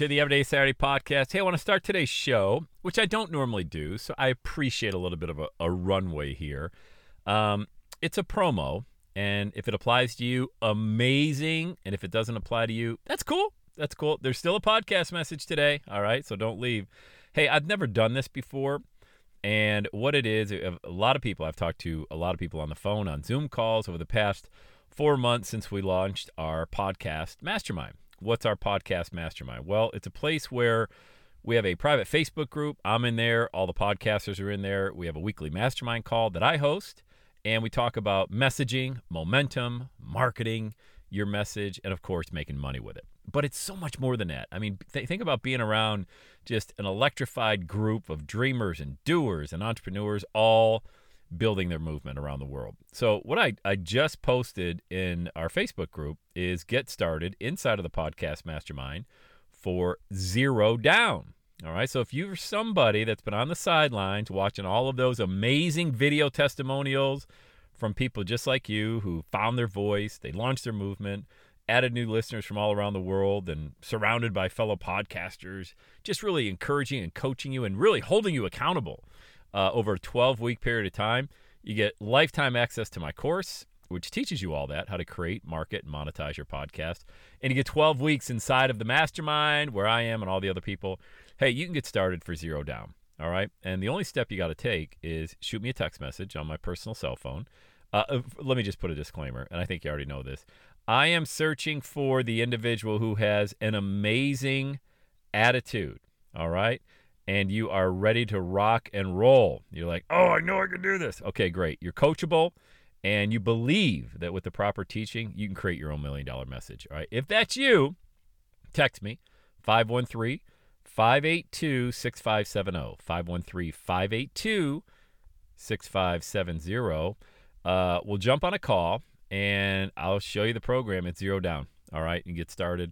to the Everyday Saturday podcast. Hey, I want to start today's show, which I don't normally do, so I appreciate a little bit of a, a runway here. Um, it's a promo, and if it applies to you, amazing. And if it doesn't apply to you, that's cool. That's cool. There's still a podcast message today, all right? So don't leave. Hey, I've never done this before. And what it is, a lot of people, I've talked to a lot of people on the phone, on Zoom calls over the past four months since we launched our podcast mastermind. What's our podcast mastermind? Well, it's a place where we have a private Facebook group. I'm in there. All the podcasters are in there. We have a weekly mastermind call that I host, and we talk about messaging, momentum, marketing, your message, and of course, making money with it. But it's so much more than that. I mean, th- think about being around just an electrified group of dreamers and doers and entrepreneurs all building their movement around the world. So, what I, I just posted in our Facebook group is get started inside of the podcast mastermind for zero down. All right. So, if you're somebody that's been on the sidelines watching all of those amazing video testimonials from people just like you who found their voice, they launched their movement, added new listeners from all around the world, and surrounded by fellow podcasters, just really encouraging and coaching you and really holding you accountable uh, over a 12 week period of time. You get lifetime access to my course, which teaches you all that how to create, market, and monetize your podcast. And you get 12 weeks inside of the mastermind where I am and all the other people. Hey, you can get started for zero down. All right. And the only step you got to take is shoot me a text message on my personal cell phone. Uh, let me just put a disclaimer, and I think you already know this. I am searching for the individual who has an amazing attitude. All right and you are ready to rock and roll. You're like, oh, I know I can do this. Okay, great. You're coachable and you believe that with the proper teaching, you can create your own million dollar message. All right. If that's you, text me 513 582 6570. 513 582 6570. Uh, we'll jump on a call and I'll show you the program. It's zero down. All right. And get started.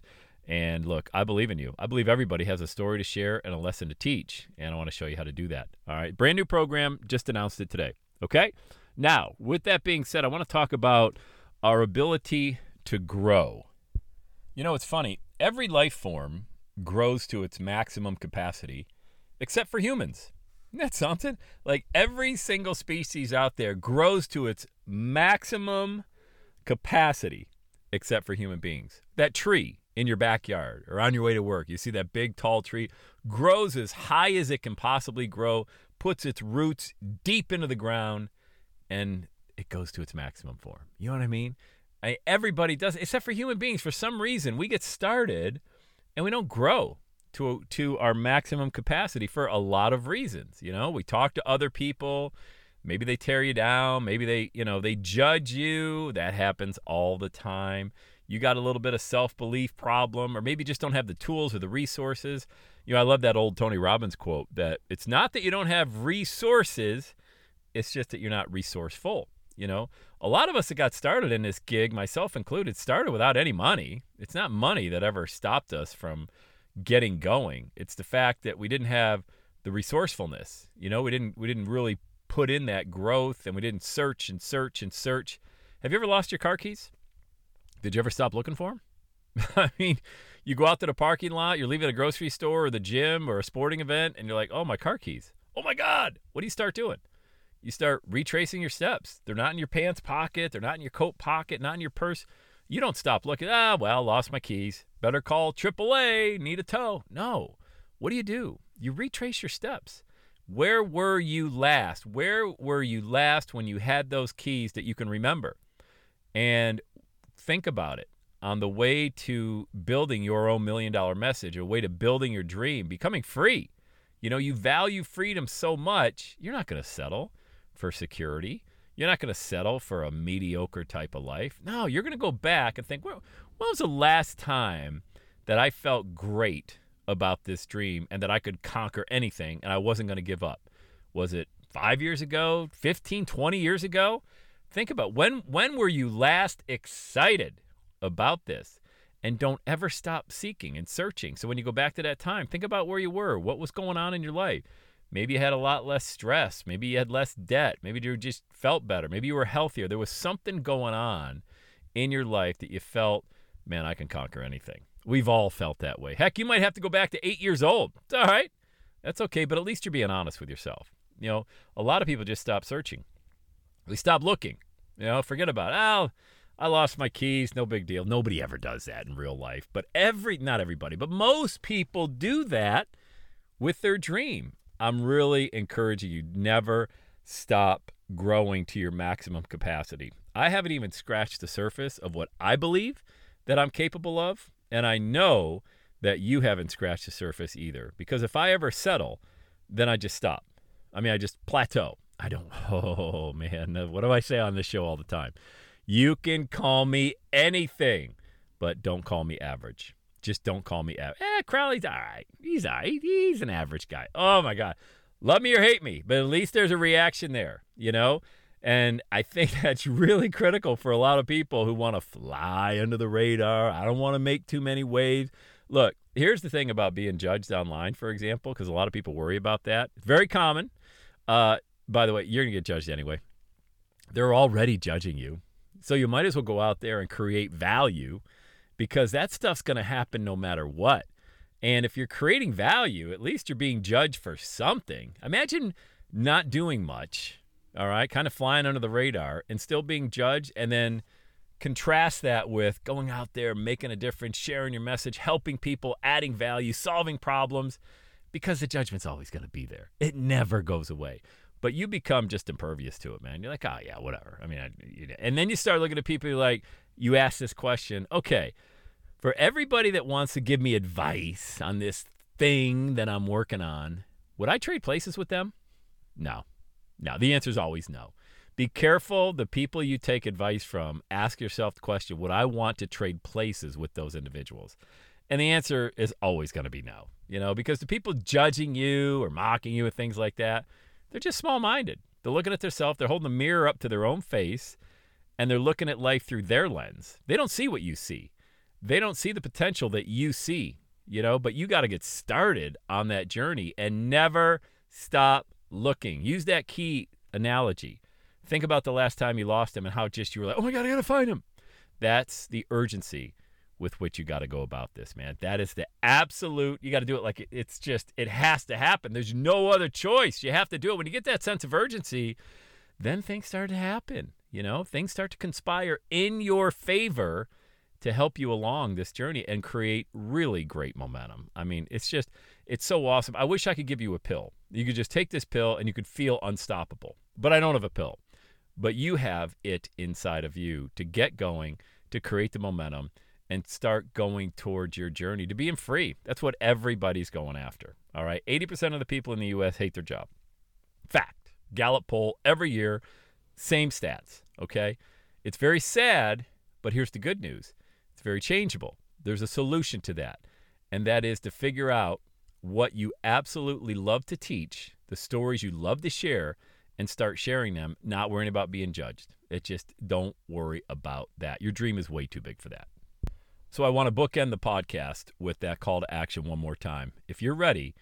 And look, I believe in you. I believe everybody has a story to share and a lesson to teach. And I want to show you how to do that. All right. Brand new program. Just announced it today. Okay. Now, with that being said, I want to talk about our ability to grow. You know, it's funny. Every life form grows to its maximum capacity, except for humans. Isn't that something? Like every single species out there grows to its maximum capacity, except for human beings. That tree, in your backyard or on your way to work. You see that big tall tree grows as high as it can possibly grow, puts its roots deep into the ground, and it goes to its maximum form. You know what I mean? I, everybody does, except for human beings. For some reason, we get started and we don't grow to to our maximum capacity for a lot of reasons. You know, we talk to other people. Maybe they tear you down. Maybe they, you know, they judge you. That happens all the time you got a little bit of self belief problem, or maybe just don't have the tools or the resources. You know, I love that old Tony Robbins quote that it's not that you don't have resources, it's just that you're not resourceful. You know, a lot of us that got started in this gig, myself included, started without any money. It's not money that ever stopped us from getting going. It's the fact that we didn't have the resourcefulness. You know, we didn't we didn't really put in that growth and we didn't search and search and search. Have you ever lost your car keys? Did you ever stop looking for them? I mean, you go out to the parking lot, you're leaving a grocery store or the gym or a sporting event, and you're like, oh, my car keys. Oh my God. What do you start doing? You start retracing your steps. They're not in your pants pocket, they're not in your coat pocket, not in your purse. You don't stop looking, ah, well, lost my keys. Better call AAA, need a tow. No. What do you do? You retrace your steps. Where were you last? Where were you last when you had those keys that you can remember? And think about it on the way to building your own million dollar message, a way to building your dream, becoming free. You know, you value freedom so much, you're not going to settle for security. You're not going to settle for a mediocre type of life. No, you're going to go back and think, well, when was the last time that I felt great about this dream and that I could conquer anything and I wasn't going to give up? Was it five years ago, 15, 20 years ago? Think about when when were you last excited about this? And don't ever stop seeking and searching. So when you go back to that time, think about where you were, what was going on in your life. Maybe you had a lot less stress. Maybe you had less debt. Maybe you just felt better. Maybe you were healthier. There was something going on in your life that you felt, man, I can conquer anything. We've all felt that way. Heck, you might have to go back to eight years old. It's all right. That's okay, but at least you're being honest with yourself. You know, a lot of people just stop searching. They stop looking. You know, forget about, oh, I lost my keys, no big deal. Nobody ever does that in real life. But every, not everybody, but most people do that with their dream. I'm really encouraging you never stop growing to your maximum capacity. I haven't even scratched the surface of what I believe that I'm capable of. And I know that you haven't scratched the surface either. Because if I ever settle, then I just stop. I mean, I just plateau. I don't, oh man, what do I say on this show all the time? You can call me anything, but don't call me average. Just don't call me average. Eh, Crowley's all right. He's all right. He's an average guy. Oh my God. Love me or hate me, but at least there's a reaction there, you know? And I think that's really critical for a lot of people who want to fly under the radar. I don't want to make too many waves. Look, here's the thing about being judged online, for example, because a lot of people worry about that. It's very common. Uh, by the way, you're going to get judged anyway. They're already judging you. So you might as well go out there and create value because that stuff's going to happen no matter what. And if you're creating value, at least you're being judged for something. Imagine not doing much, all right, kind of flying under the radar and still being judged, and then contrast that with going out there, making a difference, sharing your message, helping people, adding value, solving problems, because the judgment's always going to be there. It never goes away. But you become just impervious to it, man. You're like, oh, yeah, whatever. I mean, I, you, and then you start looking at people like, you ask this question, okay, for everybody that wants to give me advice on this thing that I'm working on, would I trade places with them? No. No. The answer is always no. Be careful the people you take advice from. Ask yourself the question Would I want to trade places with those individuals? And the answer is always going to be no, you know, because the people judging you or mocking you and things like that, they're just small minded. They're looking at themselves, they're holding the mirror up to their own face, and they're looking at life through their lens. They don't see what you see they don't see the potential that you see, you know, but you got to get started on that journey and never stop looking. Use that key analogy. Think about the last time you lost him and how just you were like, oh my God, I got to find him. That's the urgency with which you got to go about this, man. That is the absolute, you got to do it like it's just, it has to happen. There's no other choice. You have to do it. When you get that sense of urgency, then things start to happen. You know, things start to conspire in your favor to help you along this journey and create really great momentum. I mean, it's just, it's so awesome. I wish I could give you a pill. You could just take this pill and you could feel unstoppable. But I don't have a pill. But you have it inside of you to get going, to create the momentum, and start going towards your journey to being free. That's what everybody's going after. All right. 80% of the people in the U.S. hate their job. Fact. Gallup poll every year, same stats. Okay. It's very sad, but here's the good news it's very changeable. There's a solution to that, and that is to figure out what you absolutely love to teach, the stories you love to share, and start sharing them, not worrying about being judged. It just don't worry about that. Your dream is way too big for that. So I want to bookend the podcast with that call to action one more time. If you're ready,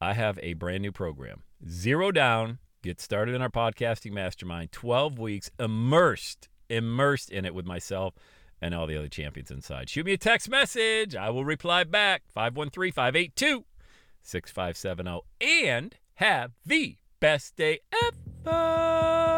I have a brand new program. Zero down, get started in our podcasting mastermind, 12 weeks immersed, immersed in it with myself and all the other champions inside. Shoot me a text message. I will reply back 513 582 6570 and have the best day ever.